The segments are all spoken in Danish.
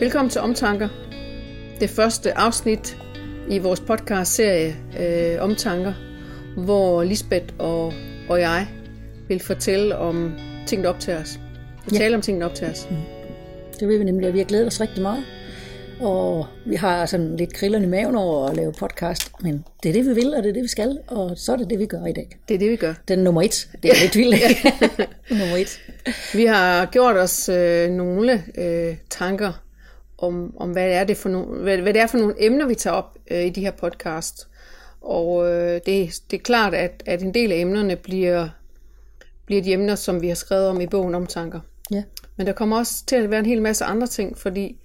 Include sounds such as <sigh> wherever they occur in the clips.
Velkommen til Omtanker. Det første afsnit i vores podcast-serie øh, Omtanker, hvor Lisbeth og, og jeg vil fortælle om ting, der optager os. Vi Ja. taler om ting, der optager os. Det vil vi nemlig, og vi har glædet os rigtig meget. Og vi har sådan lidt krillerne i maven over at lave podcast, men det er det, vi vil, og det er det, vi skal, og så er det det, vi gør i dag. Det er det, vi gør. Den er nummer et. Det er lidt vildt, ikke? <laughs> nummer et. Vi har gjort os øh, nogle øh, tanker om, om hvad, er det for nogle, hvad, hvad det er for nogle emner, vi tager op øh, i de her podcast. Og øh, det, det er klart, at, at en del af emnerne bliver, bliver de emner, som vi har skrevet om i bogen Omtanker. Ja. Men der kommer også til at være en hel masse andre ting, fordi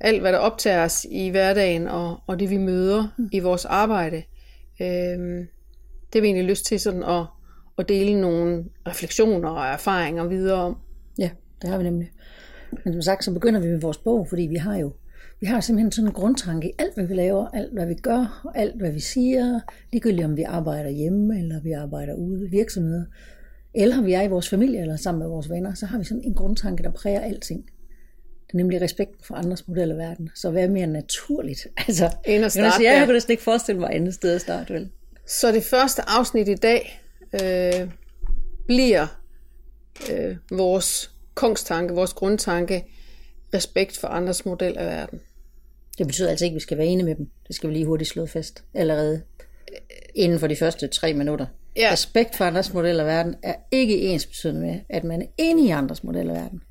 alt, hvad der optager os i hverdagen, og, og det vi møder mm. i vores arbejde, øh, det har vi egentlig lyst til sådan at, at dele nogle refleksioner og erfaringer videre om. ja, det har vi nemlig. Men som sagt, så begynder vi med vores bog, fordi vi har jo vi har simpelthen sådan en grundtanke i alt, hvad vi laver, alt, hvad vi gør, og alt, hvad vi siger, ligegyldigt om vi arbejder hjemme, eller vi arbejder ude i virksomheder, eller vi er i vores familie, eller sammen med vores venner, så har vi sådan en grundtanke, der præger alting. Nemlig respekten for andres model af verden. Så hvad er mere naturligt? <laughs> Altså, End at jeg, kan starte sige, jeg kunne næsten ikke forestille mig andet sted at starte, vel? Så det første afsnit i dag øh, bliver øh, vores kongstanke, vores grundtanke, respekt for andres model af verden. Det betyder altså ikke, at vi skal være enige med dem. Det skal vi lige hurtigt slå fast. Allerede inden for de første tre minutter. Ja. Respekt for andres model af verden er ikke ens betydende med, at man er enig i andres model af verden.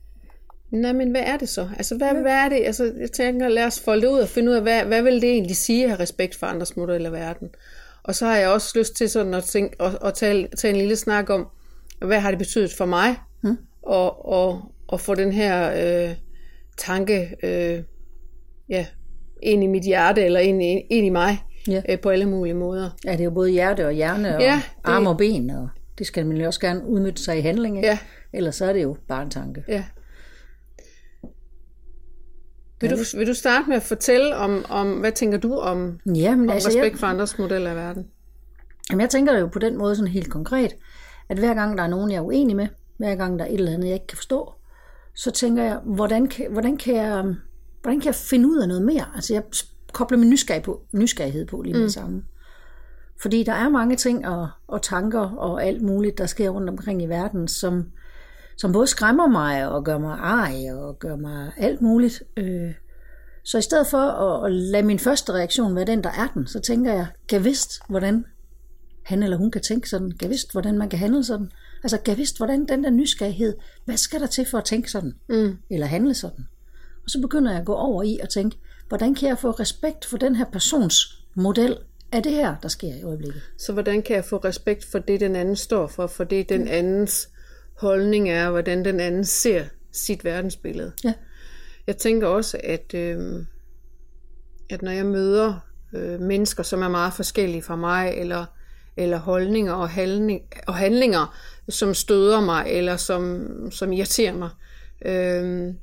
Nej, men hvad er det så? Altså, hvad, hvad er det? Altså, jeg tænker, lad os folde ud og finde ud af, hvad, hvad vil det egentlig sige at have respekt for andres model af verden? Og så har jeg også lyst til sådan at, tænke, at, at tage, tage en lille snak om, hvad har det betydet for mig? Hmm. Og, og, og få den her øh, tanke øh, ja, ind i mit hjerte, eller ind i, ind i mig, Ja. øh, på alle mulige måder. Ja, det er jo både hjerte og hjerne og Ja, ja, det- arme og ben, og det skal man jo også gerne udnytte sig i handling. Ikke? Ja. Ellers så er det jo bare en tanke. Ja. Vil du, vil du starte med at fortælle om, om hvad tænker du om, Jamen, om altså, respekt jeg, for andres model af verden? jamen, jeg tænker jo på den måde sådan helt konkret, at hver gang der er nogen, jeg er uenig med, hver gang der er et eller andet, jeg ikke kan forstå, så tænker jeg, hvordan kan, hvordan kan, jeg, hvordan kan jeg finde ud af noget mere? Altså jeg kobler min nysgerrighed på, nysgerrighed på lige med det samme. Fordi der er mange ting og, og tanker og alt muligt, der sker rundt omkring i verden, som, som både skræmmer mig og gør mig ej og gør mig alt muligt. Øh, så i stedet for at, at lade min første reaktion være den, der er den, så tænker jeg, kan vidst, hvordan han eller hun kan tænke sådan, kan vidst, hvordan man kan handle sådan. Altså, kan vidst, hvordan den der nysgerrighed, hvad skal der til for at tænke sådan? Mm. Eller handle sådan? Og så begynder jeg at gå over i og tænke, hvordan kan jeg få respekt for den her persons model af det her, der sker i øjeblikket? Så hvordan kan jeg få respekt for det, den anden står for, for det, den andens holdning er, og hvordan den anden ser sit verdensbillede? Ja. Jeg tænker også, at, øh, at når jeg møder øh, mennesker, som er meget forskellige fra mig, eller, eller holdninger og, handling, og handlinger, som støder mig, eller som, som irriterer mig, øh,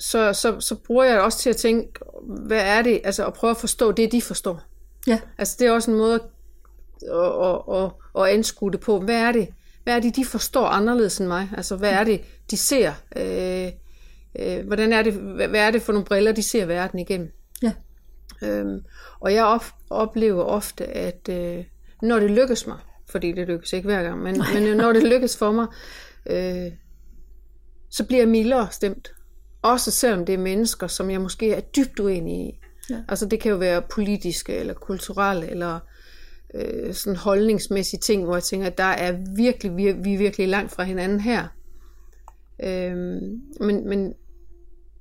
så, så, så bruger jeg det også til at tænke, hvad er det, altså at prøve at forstå det, de forstår. Ja, Altså det er også en måde at, at, at, at anskue det på. Hvad er det? Hvad er det, de forstår anderledes end mig? Altså hvad er det, de ser? Øh, øh, hvordan er det, hvad er det for nogle briller, de ser verden igennem? ja, Øhm, og jeg op, oplever ofte, at øh, når det lykkes mig, fordi det lykkes ikke hver gang, men, men når det lykkes for mig, øh, så bliver jeg mildere stemt. Også selvom det er mennesker, som jeg måske er dybt uenig i. Ja. Altså det kan jo være politiske, eller kulturelle, eller øh, sådan holdningsmæssige ting, hvor jeg tænker, at der er virkelig, vi, vi er virkelig langt fra hinanden her. Øhm, men, men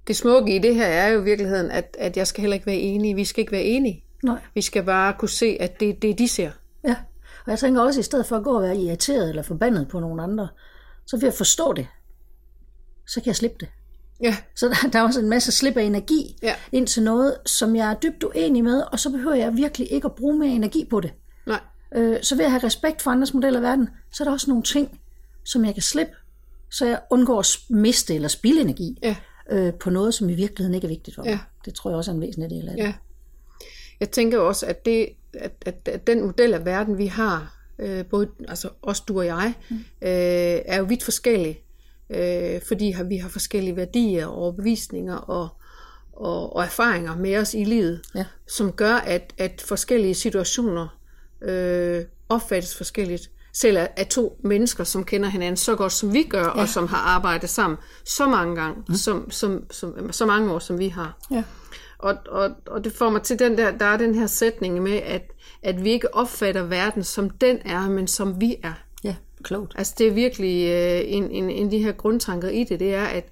det smukke i det her er jo i virkeligheden, at, at jeg skal heller ikke være enig. Vi skal ikke være enige. nej, Vi skal bare kunne se, at det er det, de ser. ja. Og jeg tænker også, at i stedet for at gå og være irriteret eller forbandet på nogle andre, så ved at forstå det, så kan jeg slippe det. Ja, Så der, der er også en masse slip af energi Ja. ind til noget, som jeg er dybt uenig med, og så behøver jeg virkelig ikke at bruge mere energi på det. Øh, så ved at have respekt for andres modeller af verden, så er der også nogle ting, som jeg kan slippe, så jeg undgår at miste eller spilde energi Ja, øh, på noget, som i virkeligheden ikke er vigtigt for mig. Ja. Det tror jeg også er en væsentlig del af det. ja. Jeg tænker også, at det, at, at, at den model af verden, vi har, øh, både altså os du og jeg, mm. øh, er jo vidt forskellig, øh, fordi vi har forskellige værdier og overbevisninger og, og, og erfaringer med os i livet, ja. som gør, at, at forskellige situationer øh, opfattes forskelligt. Selv af, to mennesker, som kender hinanden så godt, som vi gør, ja. og som har arbejdet sammen så mange gange, mm. som, som, som, så mange år, som vi har. Ja. Og, og, og det får mig til den der, der er den her sætning med, at, at vi ikke opfatter verden som den er, men som vi er. Ja, klogt. Altså det er virkelig øh, en, en, en af de her grundtanker i det, det er, at,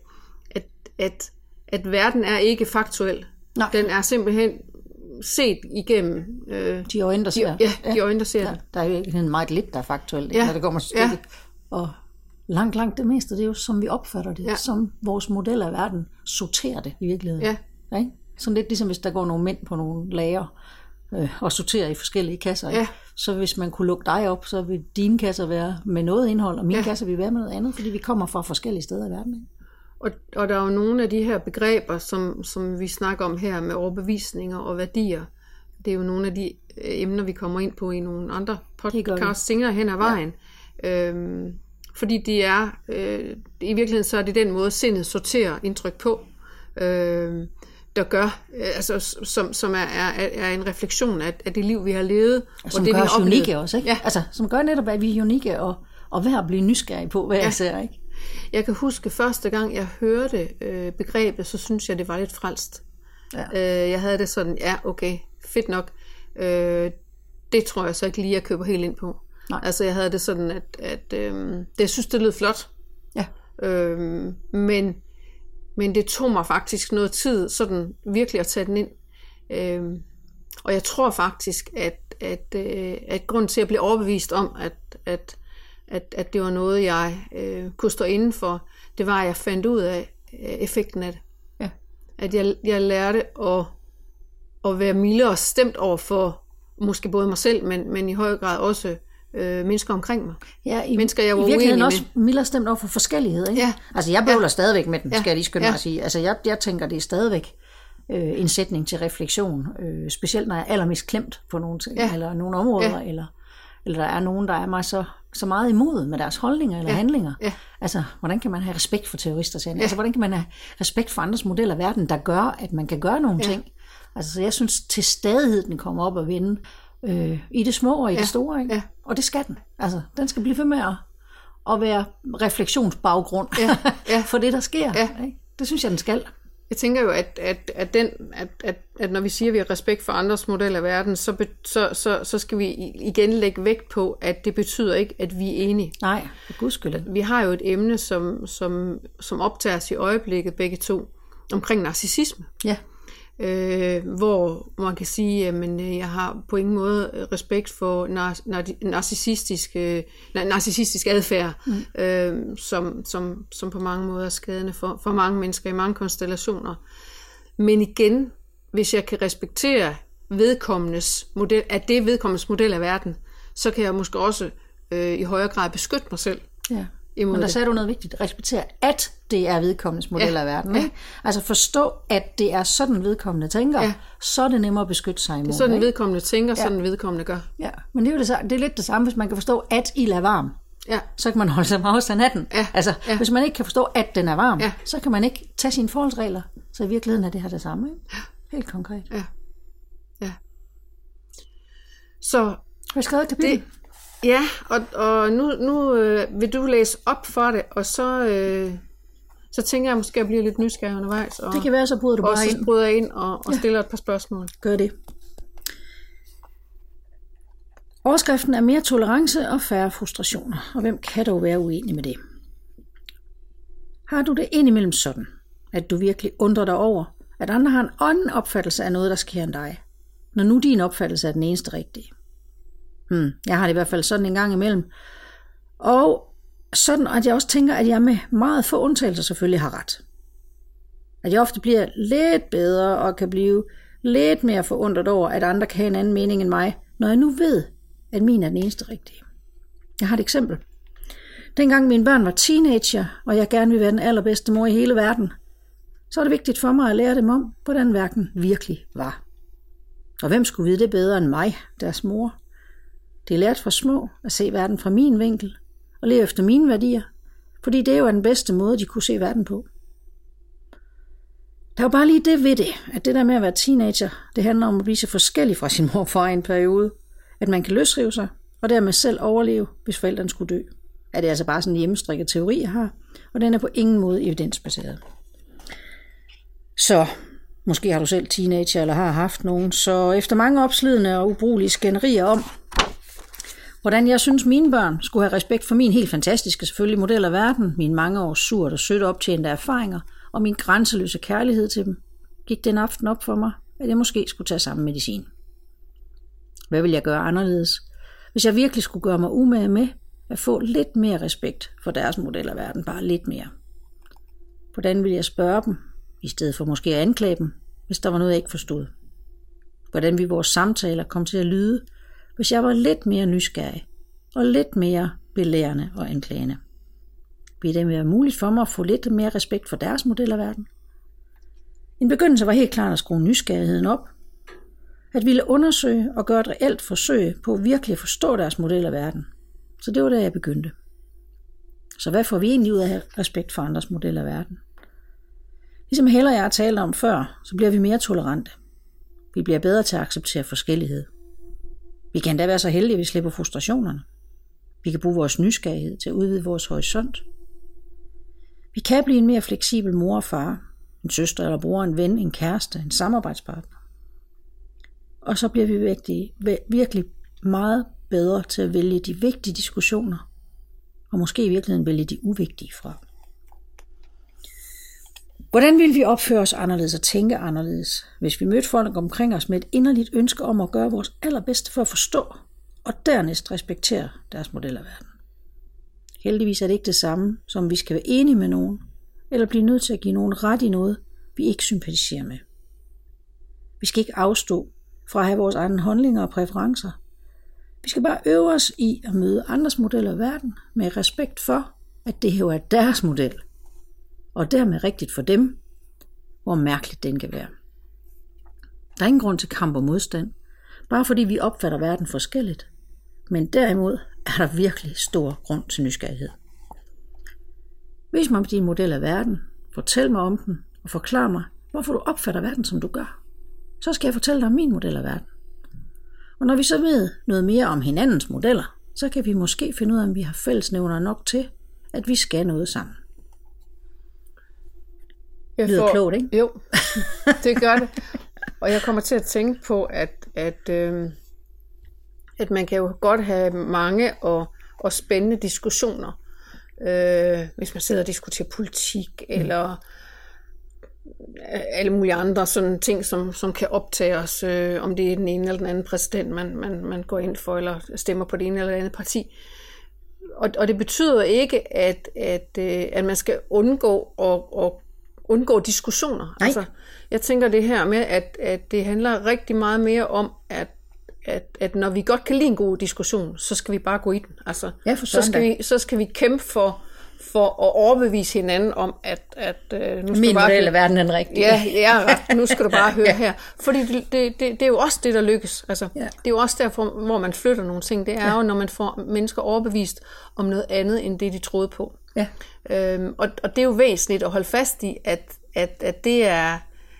at, at, at verden er ikke faktuel. Nej. Den er simpelthen set igennem... Øh, de øjne, der ser. De, ja, de øjne, der ser. Ja, der er jo ikke meget lidt, der er faktuelt, ja. når det kommer til ja. Og langt, langt det meste, det er jo, som vi opfatter det, ja. som vores model af verden sorterer det i virkeligheden. Ja. ja ikke? Sådan lidt ligesom hvis der går nogle mænd på nogle lager øh, og sorterer i forskellige kasser. Ja. Så hvis man kunne lukke dig op, så vil dine kasser være med noget indhold, og mine ja. kasser vil være med noget andet, fordi vi kommer fra forskellige steder i verden. Ikke? Og, og der er jo nogle af de her begreber, som, som vi snakker om her med overbevisninger og værdier. Det er jo nogle af de øh, emner, vi kommer ind på i nogle andre podcasts senere hen ad vejen. Ja. Øhm, fordi de er, øh, i virkeligheden så er det den måde, sindet sorterer indtryk på. Øh, der gør, øh, altså, som, som er, er, er en refleksion af, af det liv, vi har levet. Og som og det, gør vi os unikke også, ikke? Ja. Altså, som gør netop, at vi er unikke og, og værd at blive nysgerrige på, hvad ja. jeg ser, ikke? Jeg kan huske første gang, jeg hørte øh, begrebet, så synes jeg, det var lidt frelst. Ja. Øh, jeg havde det sådan, ja, okay, fedt nok. Øh, det tror jeg så ikke lige, jeg køber helt ind på. Nej. Altså, jeg havde det sådan, at, at øh, det, jeg synes, det lød flot. Ja. Øh, men men det tog mig faktisk noget tid, sådan virkelig at tage den ind. Øhm, og jeg tror faktisk, at, at, øh, at grund til at blive overbevist om, at, at, at, at det var noget, jeg øh, kunne stå inden for, det var, at jeg fandt ud af øh, effekten af det. Ja. At jeg, jeg lærte at, at være mildere stemt over for måske både mig selv, men, men i høj grad også øh, mennesker omkring mig. Ja, i, mennesker, jeg var i virkeligheden også mildere stemt over for forskellighed. Ikke? Ja. Altså, jeg bøvler ja. stadigvæk med den, skal jeg lige skynde ja. mig at sige. Altså, jeg, jeg tænker, det er stadigvæk øh, en sætning til refleksion. Øh, specielt når jeg er allermest klemt på nogle ting, ja. eller nogle områder, ja. eller, eller der er nogen, der er mig så, så meget imod med deres holdninger eller ja. handlinger. Ja. Altså, hvordan kan man have respekt for terrorister? Ja. Altså, hvordan kan man have respekt for andres modeller af verden, der gør, at man kan gøre nogle ja. ting? Altså, så jeg synes til stadighed, den kommer op og vinde øh, i det små og i ja. det store. Ikke? Ja. Og det skal den. Altså, den skal blive ved med at, at være refleksionsbaggrund ja. <laughs> Ja. for det, der sker. Ja. Ikke? Det synes jeg, den skal. Jeg tænker jo, at, at, at, den, at, at, at når vi siger, at vi har respekt for andres model af verden, så, be, så, så, så skal vi igen lægge vægt på, at det betyder ikke, at vi er enige. Nej, gudskyld. Vi har jo et emne, som, som, som optager os i øjeblikket begge to, omkring narcissisme. Ja øh, hvor man kan sige, at øh, jeg har på ingen måde respekt for nar- narcissistisk, øh, narcissistisk adfærd, mm. øh, som, som, som på mange måder er skadende for, for mange mennesker i mange konstellationer. Men igen, hvis jeg kan respektere vedkommendes model, at det er vedkommendes model af verden, så kan jeg måske også øh, i højere grad beskytte mig selv. Ja imod Men der sagde du noget vigtigt. Respektere, at det er vedkommendes model ja. af verden. Ikke? Ja. Altså forstå, at det er sådan vedkommende tænker, ja. så er det nemmere at beskytte sig imod. Det er sådan ikke? vedkommende tænker, ja. sådan vedkommende gør. Ja, men det er, jo det, det er lidt det samme, hvis man kan forstå, at ild er varm. Ja. Så kan man holde sig på afstand af den. Ja. Altså, ja. hvis man ikke kan forstå, at den er varm, ja. så kan man ikke tage sine forholdsregler. Så i virkeligheden er det her det samme. Ikke? Ja. Helt konkret. Ja. ja. Så... Har vi skrevet et kapitel? Det, Ja, og, og nu, nu øh, vil du læse op for det, og så, øh, så tænker jeg måske, at jeg bliver lidt nysgerrig undervejs. Og, det kan være, så bryder du bare ind. Og så bryder jeg ind og, og ja. stiller et par spørgsmål. Gør det. Overskriften er mere tolerance og færre frustrationer, og hvem kan dog være uenig med det? Har du det indimellem sådan, at du virkelig undrer dig over, at andre har en anden opfattelse af noget, der sker end dig, når nu din opfattelse er den eneste rigtige? Hmm, jeg har det i hvert fald sådan en gang imellem. Og sådan, at jeg også tænker, at jeg med meget få undtagelser selvfølgelig har ret. At jeg ofte bliver lidt bedre og kan blive lidt mere forundret over, at andre kan have en anden mening end mig, når jeg nu ved, at min er den eneste rigtige. Jeg har et eksempel. Dengang mine børn var teenager, og jeg gerne ville være den allerbedste mor i hele verden, så var det vigtigt for mig at lære dem om, hvordan verden virkelig var. Og hvem skulle vide det bedre end mig, deres mor? Det er lært fra små at se verden fra min vinkel og leve efter mine værdier, fordi det er jo den bedste måde, de kunne se verden på. Der er jo bare lige det ved det, at det der med at være teenager, det handler om at blive så forskellig fra sin <laughs> mor for en periode, at man kan løsrive sig, og dermed selv overleve, hvis forældrene skulle dø. Er det altså bare sådan en hjemmestrikket teori, jeg har, og den er på ingen måde evidensbaseret. Så måske har du selv teenager eller har haft nogen, så efter mange opslidende og ubrugelige skænderier om, hvordan jeg synes mine børn skulle have respekt for min helt fantastiske selvfølgelig model af verden, mine mange års surt og sødt optjente erfaringer og min grænseløse kærlighed til dem, gik den aften op for mig, at jeg måske skulle tage samme medicin. Hvad vil jeg gøre anderledes, hvis jeg virkelig skulle gøre mig umage med at få lidt mere respekt for deres model af verden, bare lidt mere? Hvordan vil jeg spørge dem, i stedet for måske at anklage dem, hvis der var noget, jeg ikke forstod? Hvordan vi vores samtaler komme til at lyde, hvis jeg var lidt mere nysgerrig og lidt mere belærende og anklagende? Vil det være muligt for mig at få lidt mere respekt for deres model af verden? En begyndelse var helt klart at skrue nysgerrigheden op, at ville undersøge og gøre et reelt forsøg på virkelig at forstå deres model af verden. Så det var der, jeg begyndte. Så hvad får vi egentlig ud af respekt for andres model af verden? Ligesom Heller jeg har talt om før, så bliver vi mere tolerante. Vi bliver bedre til at acceptere forskellighed. Vi kan da være så heldige, at vi slipper frustrationerne. Vi kan bruge vores nysgerrighed til at udvide vores horisont. Vi kan blive en mere fleksibel mor og far, en søster eller bror, en ven, en kæreste, en samarbejdspartner. Og så bliver vi virkelig, virkelig meget bedre til at vælge de vigtige diskussioner, og måske i virkeligheden vælge de uvigtige fra. Hvordan vil vi opføre os anderledes og tænke anderledes, hvis vi mødte folk omkring os med et inderligt ønske om at gøre vores allerbedste for at forstå og dernæst respektere deres model af verden? Heldigvis er det ikke det samme, som vi skal være enige med nogen, eller blive nødt til at give nogen ret i noget, vi ikke sympatiserer med. Vi skal ikke afstå fra at have vores egne holdninger og præferencer. Vi skal bare øve os i at møde andres modeller af verden med respekt for, at det jo er deres model, og dermed rigtigt for dem, hvor mærkeligt den kan være. Der er ingen grund til kamp og modstand, bare fordi vi opfatter verden forskelligt, men derimod er der virkelig stor grund til nysgerrighed. Vis mig din model af verden, fortæl mig om den, og forklar mig, hvorfor du opfatter verden, som du gør. Så skal jeg fortælle dig om min model af verden. Og når vi så ved noget mere om hinandens modeller, så kan vi måske finde ud af, om vi har fællesnævner nok til, at vi skal noget sammen. Jeg Lyder får, klogt, ikke? Jo, det gør det. Og jeg kommer til at tænke på, at, at, øh, at man kan jo godt have mange og, og spændende diskussioner, øh, hvis man sidder og diskuterer politik, mm. eller alle mulige andre sådan ting, som, som kan optage os, øh, om det er den ene eller den anden præsident, man, man, man går ind for, eller stemmer på det ene eller det andet parti. Og, og det betyder ikke, at, at, øh, at man skal undgå at, at undgå diskussioner. Nej. Altså, jeg tænker det her med, at, at det handler rigtig meget mere om, at, at, at når vi godt kan lide en god diskussion, så skal vi bare gå i den. Altså, Ja, for så, skal vi, så skal vi kæmpe for, for at overbevise hinanden om, at, at øh, nu skal Min du bare af verden er den rigtige. Ja, ja, <laughs> nu skal du bare høre her. Fordi det, det, det, det er jo også det, der lykkes. Altså, Ja. Det er jo også derfor, hvor man flytter nogle ting. Det er ja. jo, når man får mennesker overbevist om noget andet, end det, de troede på. Ja. Øhm, og, og det er jo væsentligt at holde fast i, at, at, at det er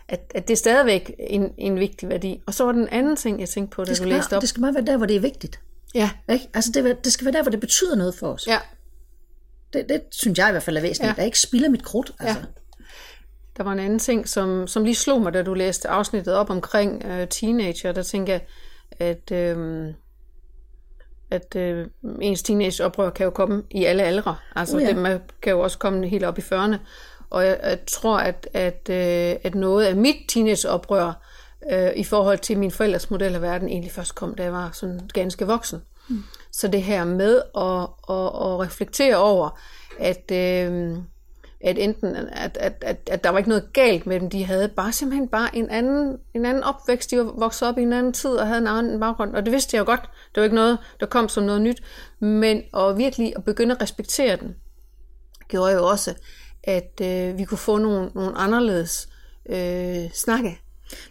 at, at det er stadigvæk en, en vigtig værdi. Og så var den anden ting, jeg tænkte på, da Det du læste bare, op. det skal bare være der, hvor det er vigtigt. Ja, Ikke? Altså det, det skal være der, hvor det betyder noget for os. ja. Det, det synes jeg i hvert fald er væsentligt. Ja. Ja. Der ikke spilder mit krudt. Altså. Der var en anden ting, som, som lige slog mig, da du læste afsnittet op omkring øh, teenager. Der tænker jeg, at, øh, at øh, ens teenageoprør kan jo komme i alle aldre. Altså Uh, ja. det man kan jo også komme helt op i 40'erne. Og jeg, jeg tror, at, at, øh, at noget af mit teenageoprør øh, i forhold til min forældres model af verden egentlig først kom, da jeg var sådan ganske voksen. Mm. Så det her med at, at, at reflektere over, at, øh, at enten at, at, at, at der var ikke noget galt med dem, de havde bare simpelthen bare en anden, en anden opvækst, de var vokset op i en anden tid og havde en anden baggrund, og det vidste jeg jo godt, det var ikke noget, der kom som noget nyt, men at virkelig at begynde at respektere den, gjorde jo også, at øh, vi kunne få nogle, nogle anderledes øh, snakke.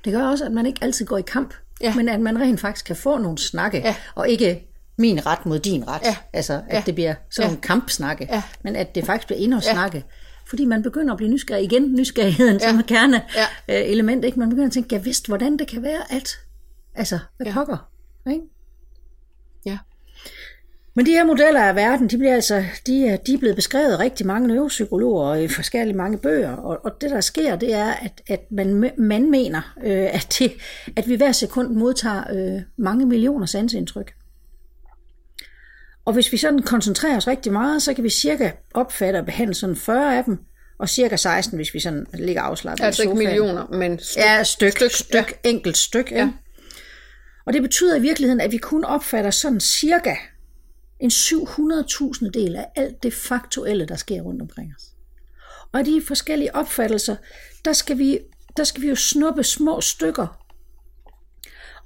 Det gør også, at man ikke altid går i kamp Ja. men at man rent faktisk kan få nogle snakke, Ja. og ikke min ret mod din ret. Ja. Altså, at Ja. det bliver sådan nogle kampsnakke, Ja. men at det faktisk bliver indholdssnakke. Fordi man begynder at blive nysgerrig igen, nysgerrigheden ja. som er kerne Ja. øh, element, ikke? Man begynder at tænke, jeg vidste, hvordan det kan være, at, altså, hvad ja. pokker, ikke? Ja. Men de her modeller af verden, de, bliver altså, de, er, de er blevet beskrevet af rigtig mange neuropsykologer og i forskellige mange bøger. Og, og det, der sker, det er, at, at man, man mener, øh, at, det, at vi hver sekund modtager øh, mange millioner sansindtryk. Og hvis vi sådan koncentrerer os rigtig meget, så kan vi cirka opfatte og behandle sådan 40 af dem, og cirka 16, hvis vi sådan ligger afslappet Altså i ikke sofaen. millioner, men styk. Ja, styk, styk, Styk, ja. enkelt styk. Ja. Og det betyder i virkeligheden, at vi kun opfatter sådan cirka en 700.000 del af alt det faktuelle, der sker rundt omkring os. Og de forskellige opfattelser, der skal vi, der skal vi jo snuppe små stykker.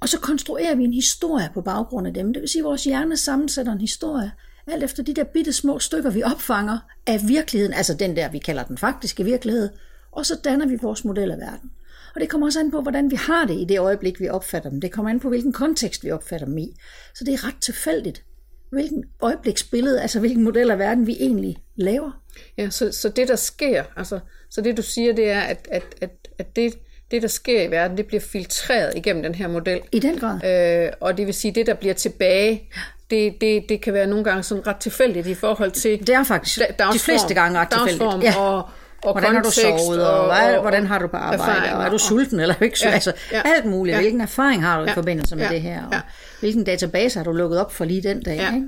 Og så konstruerer vi en historie på baggrund af dem. Det vil sige, at vores hjerne sammensætter en historie, alt efter de der bitte små stykker, vi opfanger af virkeligheden, altså den der, vi kalder den faktiske virkelighed, og så danner vi vores model af verden. Og det kommer også an på, hvordan vi har det i det øjeblik, vi opfatter dem. Det kommer an på, hvilken kontekst vi opfatter dem i. Så det er ret tilfældigt, hvilken øjebliksbillede, altså hvilken model af verden, vi egentlig laver. Ja, så, så det der sker, altså, så det du siger, det er, at, at, at, at det, det, der sker i verden, det bliver filtreret igennem den her model. I den grad. Øh, og det vil sige, det der bliver tilbage, det, det, det kan være nogle gange sådan ret tilfældigt i forhold til Det er faktisk da- de fleste gange ret tilfældigt. dagsform Ja. og, og Hvordan har du kontekst sovet, og, og, og hvordan har du på arbejde, og er du sulten eller ikke sulten? Ja, altså, ja, alt muligt. ja. Hvilken erfaring har du i Ja, forbindelse med ja, det her? Og ja. hvilken database har du lukket op for lige den dag? Ja. Ikke?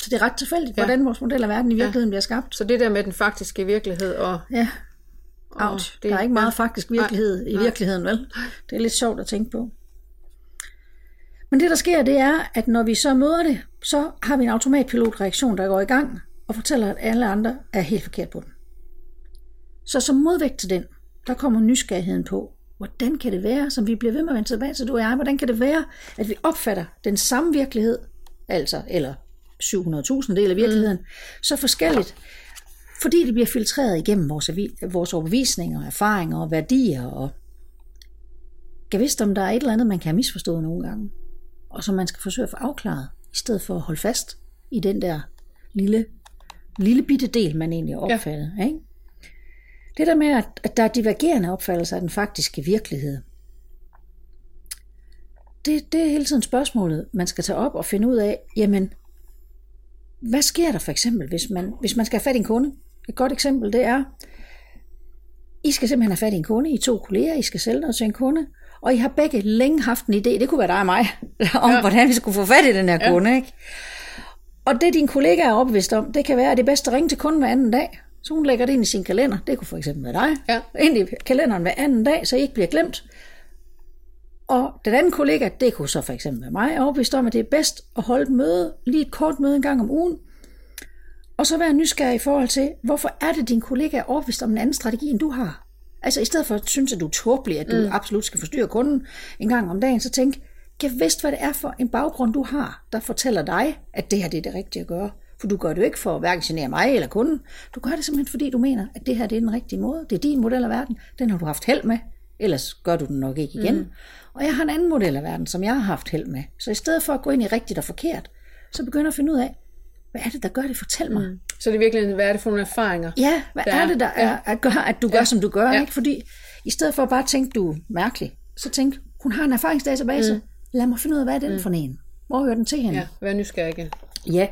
Så det er ret tilfældigt, hvordan vores model af verden i virkeligheden bliver skabt. Så det der med den faktiske virkelighed og Ja. Out. det- Der er ikke meget faktisk virkelighed Nej, i virkeligheden, vel? Det er lidt sjovt at tænke på. Men det, der sker, det er, at når vi så møder det, så har vi en automatpilotreaktion, der går i gang og fortæller, at alle andre er helt forkert på den. Så som modvægt til den, der kommer nysgerrigheden på, hvordan kan det være, som vi bliver ved med at vende tilbage til, du og jeg, hvordan kan det være, at vi opfatter den samme virkelighed, altså, eller 700.000 del af virkeligheden, mm. så forskelligt, fordi det bliver filtreret igennem vores, vores overbevisninger, erfaringer og værdier, og kan vidste, om der er et eller andet, man kan have misforstået nogle gange, og som man skal forsøge at få afklaret, i stedet for at holde fast i den der lille, lille bitte del, man egentlig har opfattet. Ja. Ikke? Det der med, at, at der er divergerende opfattelser af den faktiske virkelighed, det, det er hele tiden spørgsmålet, man skal tage op og finde ud af, jamen, hvad sker der for eksempel, hvis man, hvis man skal have fat i en kunde? Et godt eksempel, det er, I skal simpelthen have fat i en kunde, I to kolleger, I skal sælge noget til en kunde, og I har begge længe haft en idé, det kunne være dig og mig, <laughs> om ja. hvordan vi skulle få fat i den her ja. kunde. Ikke? Og det din kollega er opvist om, det kan være, at det er bedst at ringe til kunden hver anden dag. Så hun lægger det ind i sin kalender. Det kunne for eksempel være dig. Ja. Ind i kalenderen hver anden dag, så I ikke bliver glemt. Og den anden kollega, det kunne så for eksempel være mig, er overbevist om, at det er bedst at holde et møde, lige et kort møde en gang om ugen, og så være nysgerrig i forhold til, hvorfor er det, din kollega er overbevist om en anden strategi, end du har? Altså i stedet for at synes, at du er tåbelig, at du mm. absolut skal forstyrre kunden en gang om dagen, så tænk, kan vidst, hvad det er for en baggrund, du har, der fortæller dig, at det her det er det rigtige at gøre. For du gør det jo ikke for at hverken genere mig eller kunden. Du gør det simpelthen, fordi du mener, at det her det er den rigtige måde. Det er din model af verden. Den har du haft held med. Ellers gør du den nok ikke igen. Mm. Og jeg har en anden model af verden, som jeg har haft held med. Så i stedet for at gå ind i rigtigt og forkert, så begynder jeg at finde ud af, hvad er det, der gør det? Fortæl mig. Mm. Så det er virkelig, hvad er det for nogle erfaringer? Ja, hvad Der er, det, der er, at, gør, at du gør, Ja. som du gør? Ja. Ikke? Fordi i stedet for at bare tænke, du er mærkelig, så tænk, hun har en erfaringsdatabase. Mm. Lad mig finde ud af, hvad er den mm. for en? Hvor hører den til hende? Ja, vær nysgerrig. Ja.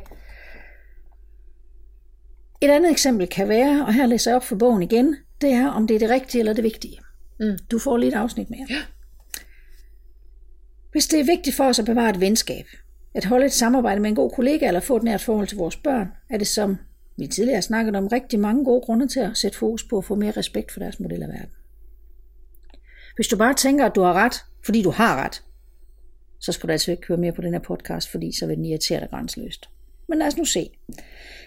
Et andet eksempel kan være, og her læser jeg op for bogen igen, det er, om det er det rigtige eller det vigtige. Mm. Du får lige et afsnit mere. Ja. Hvis det er vigtigt for os at bevare et venskab, at holde et samarbejde med en god kollega eller få et nært forhold til vores børn, er det som vi tidligere har snakket om rigtig mange gode grunde til at sætte fokus på at få mere respekt for deres model af verden. Hvis du bare tænker, at du har ret, fordi du har ret, så skal du altså ikke høre mere på den her podcast, fordi så vil den irritere dig grænseløst. Men lad os nu se.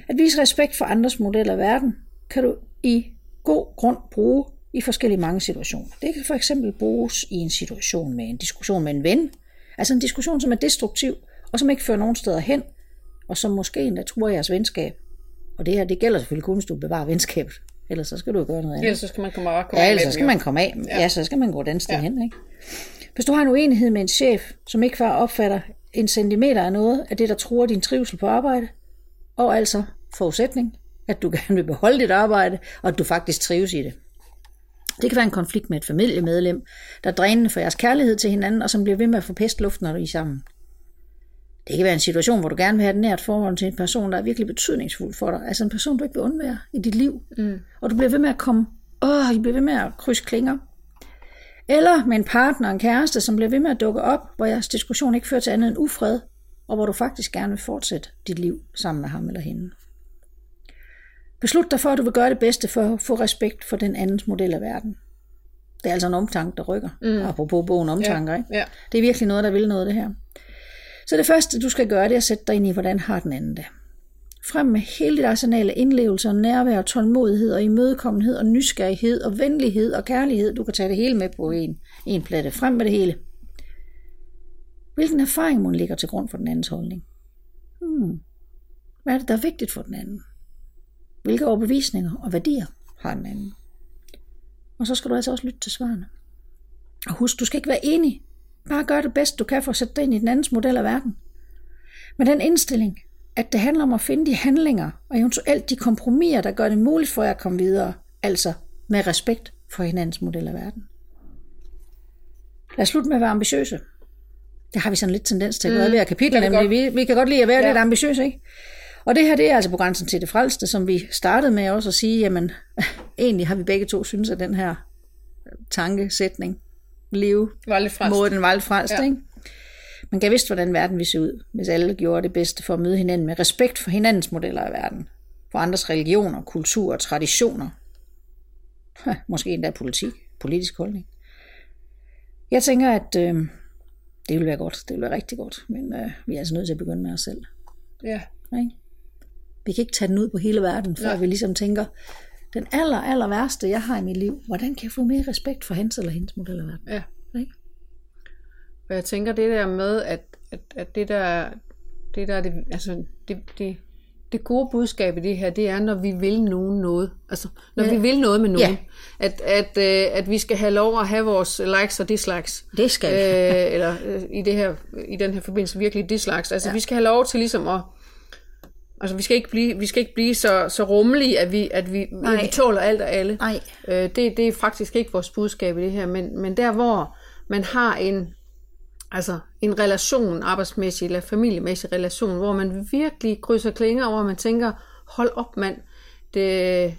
At vise respekt for andres model af verden, kan du i god grund bruge i forskellige mange situationer. Det kan for eksempel bruges i en situation med en diskussion med en ven, altså en diskussion, som er destruktiv, og som ikke fører nogen steder hen, og som måske endda truer jeres venskab. Og det her, det gælder selvfølgelig kun, hvis du bevarer venskabet. Ellers så skal du jo gøre noget andet. Ellers så skal man komme, komme Ja, af ellers så skal man komme af. Ja, ja så skal man gå den sted ja. Hen. Ikke? Hvis du har en uenighed med en chef, som ikke bare opfatter en centimeter af noget af det, der truer din trivsel på arbejde, og altså forudsætning, at du <laughs> gerne vil beholde dit arbejde, og at du faktisk trives i det. Det kan være en konflikt med et familiemedlem, der er drænende for jeres kærlighed til hinanden, og som bliver ved med at få pest luft, når I er sammen. Det kan være en situation, hvor du gerne vil have et nært forhold til en person, der er virkelig betydningsfuld for dig. Altså en person, du ikke vil undvære i dit liv. Mm. Og du bliver ved med at komme, åh, I bliver ved med at krydse klinger. Eller med en partner, en kæreste, som bliver ved med at dukke op, hvor jeres diskussion ikke fører til andet end ufred, og hvor du faktisk gerne vil fortsætte dit liv sammen med ham eller hende. Beslut dig for, at du vil gøre det bedste for at få respekt for den andens model af verden. Det er altså en omtanke, der rykker. Mm. Apropos bogen omtanker, Ja, ikke? ja. Det er virkelig noget, der vil noget, det her. Så det første, du skal gøre, det er at sætte dig ind i, hvordan har den anden det. Frem med hele dit arsenal af indlevelser, nærvær, tålmodighed og imødekommenhed og nysgerrighed og venlighed og kærlighed. Du kan tage det hele med på en, en platte. Frem med det hele. Hvilken erfaring må ligger til grund for den andens holdning? Hmm. Hvad er det, der er vigtigt for den anden? Hvilke overbevisninger og værdier har den anden? Og så skal du altså også lytte til svarene. Og husk, du skal ikke være enig. Bare gør det bedst, du kan for at sætte dig ind i den andens model af verden. Med den indstilling, at det handler om at finde de handlinger og eventuelt de kompromiser, der gør det muligt for jer at komme videre. Altså med respekt for hinandens model af verden. Lad os slutte med at være ambitiøse. Det har vi sådan lidt tendens til at gøre mm, ved vi nemlig. Vi, vi kan godt lide at være ja. lidt ambitiøse, ikke? Og det her, det er altså på grænsen til det frelste, som vi startede med også at sige, jamen, <laughs> egentlig har vi begge to synes, at den her tankesætning, leve Var lidt frelst. Ja. ikke? Man kan vidst, hvordan verden ville se ud, hvis alle gjorde det bedste for at møde hinanden med respekt for hinandens modeller af verden. For andres religioner, kultur og traditioner. Ha, Måske endda politik, politisk holdning. Jeg tænker, at øh, det vil være godt. Det vil være rigtig godt. Men øh, vi er altså nødt til at begynde med os selv. Ja. Ikke? Vi kan ikke tage den ud på hele verden, før Nej. vi ligesom tænker, den aller, aller værste, jeg har i mit liv, hvordan kan jeg få mere respekt for hans eller hendes model af verden? Ja. Ikke? Og jeg tænker det der med, at, at, at det der, det der, det, altså det, det, det gode budskab i det her, det er, når vi vil nogen noget. Altså, når Ja. vi vil noget med nogen. Ja. At, at, øh, at vi skal have lov at have vores likes og dislikes. Det skal vi. øh, eller øh, i, det her, i den her forbindelse virkelig dislikes. Altså, ja. vi skal have lov til ligesom at Altså, vi skal ikke blive, vi skal ikke blive så, så rummelige, at vi, at vi, at vi tåler alt og alle. Nej. Øh, det, det er faktisk ikke vores budskab i det her, men, men der hvor man har en, altså en relation, arbejdsmæssig eller familiemæssig relation, hvor man virkelig krydser klinger, hvor man tænker, hold op mand, det,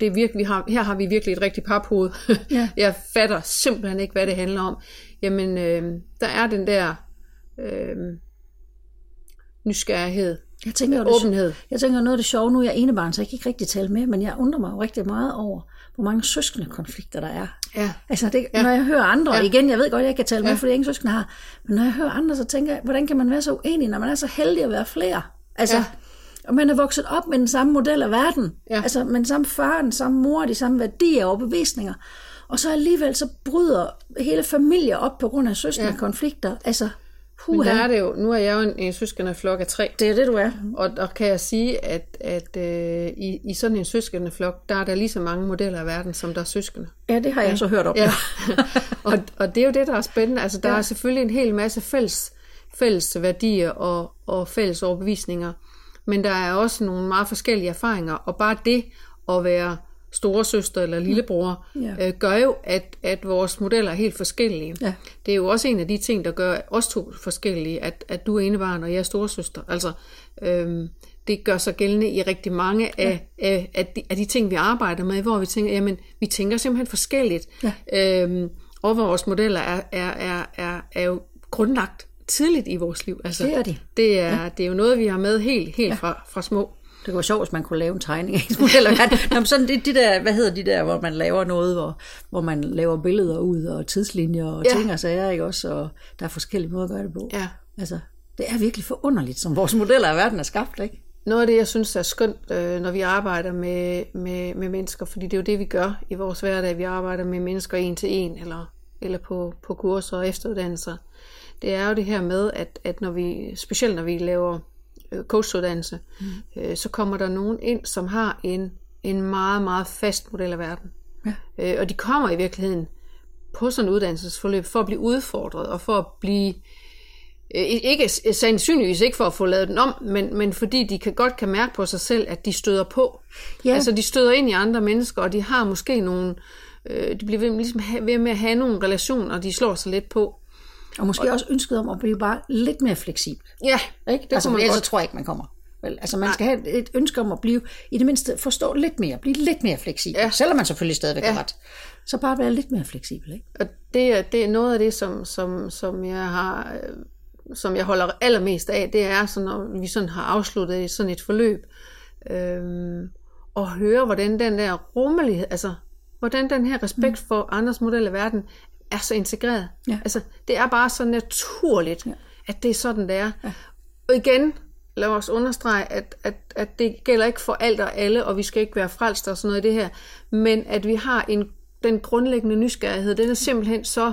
det er virkelig, vi har, her har vi virkelig et rigtigt paphoved. Ja. <laughs> Jeg fatter simpelthen ikke, hvad det handler om. Jamen, øh, der er den der øh, nysgerrighed, Jeg tænker, jo, det, åbenhed. jeg tænker noget af det sjove, nu er jeg enebarn, så jeg kan ikke rigtig tale med, men jeg undrer mig jo rigtig meget over, hvor mange søskende konflikter der er. Ja. Altså, det, ja. når jeg hører andre, Ja. igen, jeg ved godt, jeg kan tale med, Ja. fordi jeg ingen søskende har, men når jeg hører andre, så tænker jeg, hvordan kan man være så uenig, når man er så heldig at være flere? Altså, Ja. og man er vokset op med den samme model af verden. Ja. Altså, med den samme far, den samme mor, de samme værdier og bevisninger. Og så alligevel, så bryder hele familier op på grund af søskende ja. konflikter. Altså, Men puha, der er det jo, nu er jeg jo en, en søskende flok af tre, det er det, du er. og der kan jeg sige, at, at øh, i, i sådan en søskende flok, der er der lige så mange modeller af verden, som der er søskende. Ja, det har jeg så hørt om. Ja, <laughs> og, og det er jo det, der er spændende. Altså, der ja. Ja. er selvfølgelig en hel masse fælles, fælles værdier og, og fælles overbevisninger, men der er også nogle meget forskellige erfaringer, og bare det at være storesøster eller lillebror, Ja. øh, gør jo, at, at vores modeller er helt forskellige. Ja. Det er jo også en af de ting, der gør os to forskellige, at, at du er enebarn, og jeg er storesøster. Altså, øhm, det gør sig gældende i rigtig mange af, ja. af, af, de, af de ting, vi arbejder med, hvor vi tænker, jamen, vi tænker simpelthen forskelligt. Ja. Øhm, og vores modeller er, er, er, er, er jo grundlagt tidligt i vores liv. Altså, Det er de. Det er, ja. det er jo noget, vi har med helt, helt ja. fra, fra små. Det kunne være sjovt, hvis man kunne lave en tegning af ens model. Nå, men sådan de, de der, hvad hedder de der, hvor man laver noget, hvor, hvor man laver billeder ud, og tidslinjer og Ja. ting og sager, ikke også? Og der er forskellige måder at gøre det på. Ja. Altså, det er virkelig forunderligt, som vores modeller af verden er skabt, ikke? Noget af det, jeg synes er skønt, øh, når vi arbejder med, med, med mennesker, fordi det er jo det, vi gør i vores hverdag. Vi arbejder med mennesker en til en, eller, eller på, på kurser og efteruddannelser. Det er jo det her med, at, at når vi, specielt når vi laver coachuddannelse, mm. øh, så kommer der nogen ind, som har en, en meget, meget fast model af verden. Ja. Øh, og de kommer i virkeligheden på sådan et uddannelsesforløb for at blive udfordret og for at blive øh, ikke sandsynligvis ikke for at få lavet den om, men, men fordi de kan, godt kan mærke på sig selv, at de støder på. Ja. Altså de støder ind i andre mennesker, og de har måske nogle, øh, de bliver ved, ligesom ved med at have nogle relationer, og de slår sig lidt på. Og måske og, også ønsket om at blive bare lidt mere fleksibel. Ja, ikke? Det altså, man ellers godt. tror jeg ikke, man kommer. Vel, altså man Nej. skal have et ønske om at blive, i det mindste forstå lidt mere, blive lidt mere fleksibel, ja. selvom man selvfølgelig stadigvæk ja. har ret. Så bare være lidt mere fleksibel. Ikke? Og det er, det er noget af det, som, som, som jeg har som jeg holder allermest af, det er, så når vi sådan har afsluttet sådan et forløb, øhm, og høre, hvordan den der rummelighed, altså hvordan den her respekt mm. for andres model af verden er så integreret. Ja. Altså, det er bare så naturligt, ja. at det er sådan, det er. Ja. Og igen, lad os understrege, at, at, at det gælder ikke for alt og alle, og vi skal ikke være frelst og sådan noget i det her, men at vi har en, den grundlæggende nysgerrighed, den er simpelthen så,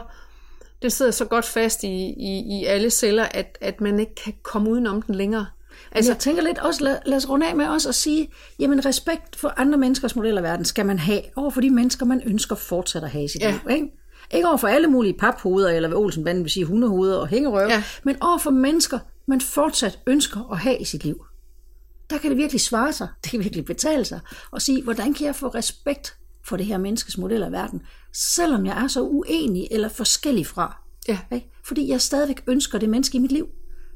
den sidder så godt fast i, i, i alle celler, at, at man ikke kan komme udenom den længere. Altså, jeg tænker lidt også, lad, lad os runde af med os at sige, jamen respekt for andre menneskers modeller af verden skal man have over for de mennesker, man ønsker fortsat at have i sit ja. liv. Ikke? Ikke over for alle mulige paphoveder, eller hvad Olsenbanden vil sige, hundehoveder og hængerøv, ja. men over for mennesker, man fortsat ønsker at have i sit liv. Der kan det virkelig svare sig, det kan virkelig betale sig, og sige, hvordan kan jeg få respekt for det her menneskes model af verden, selvom jeg er så uenig eller forskellig fra. Ja. Ikke? Fordi jeg stadigvæk ønsker det menneske i mit liv.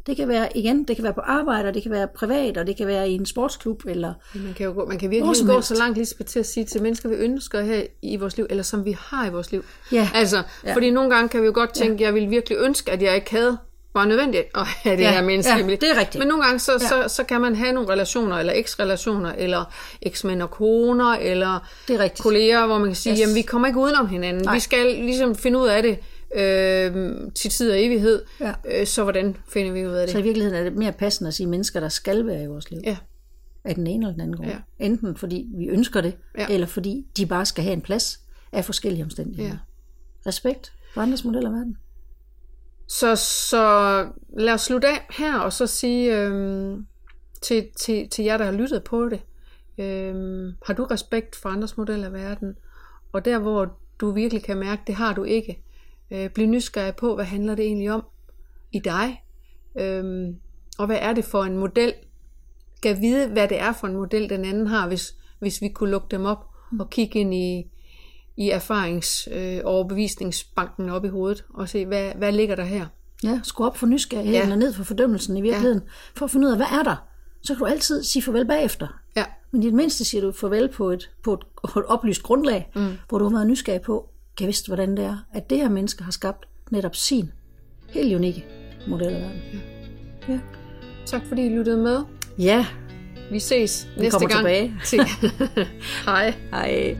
Det kan være, igen, det kan være på arbejde, og det kan være privat, og det kan være i en sportsklub, eller... Man kan jo gå, man kan virkelig gå så langt, lige til at sige til mennesker, vi ønsker her i vores liv, eller som vi har i vores liv. Ja. Altså, ja. fordi nogle gange kan vi jo godt tænke, ja. jeg vil virkelig ønske, at jeg ikke havde var nødvendigt at have det ja, her menneske. Ja, det er rigtigt. Men nogle gange, så, ja. så, så kan man have nogle relationer, eller eks-relationer, eller eksmænd og koner, eller det er rigtigt. kolleger, hvor man kan sige, yes. jamen vi kommer ikke udenom hinanden. Nej. Vi skal ligesom finde ud af det øh, til tid og evighed. Ja. Øh, så hvordan finder vi ud af det? Så i virkeligheden er det mere passende at sige mennesker, der skal være i vores liv. Ja. Af den ene eller den anden grund. Ja. Enten fordi vi ønsker det, ja. eller fordi de bare skal have en plads af forskellige omstændigheder. Ja. Respekt for andres modeller af verden. Så, så lad os slutte af her, og så sige øhm, til, til, til jer, der har lyttet på det, øhm, har du respekt for andres modeller af verden? Og der, hvor du virkelig kan mærke, det har du ikke, øh, bliv nysgerrig på, hvad handler det egentlig om i dig? Øhm, og hvad er det for en model? Kan vide, hvad det er for en model, den anden har, hvis, hvis vi kunne lukke dem op og kigge ind i, i erfarings- øh, overbevisningsbanken op i hovedet og se, hvad, hvad ligger der her? Ja, skru op for nysgerrigheden ja. og ned for fordømmelsen i virkeligheden, ja. for at finde ud af, hvad er der? Så kan du altid sige farvel bagefter. Ja. Men i det mindste siger du farvel på et, på et, på et oplyst grundlag, mm. hvor du har været nysgerrig på, kan vidste, hvordan det er, at det her menneske har skabt netop sin helt unikke model af verden. Ja. ja. Tak fordi I lyttede med. Ja. Vi ses Vi næste gang. tilbage. <laughs> Hej. Hej.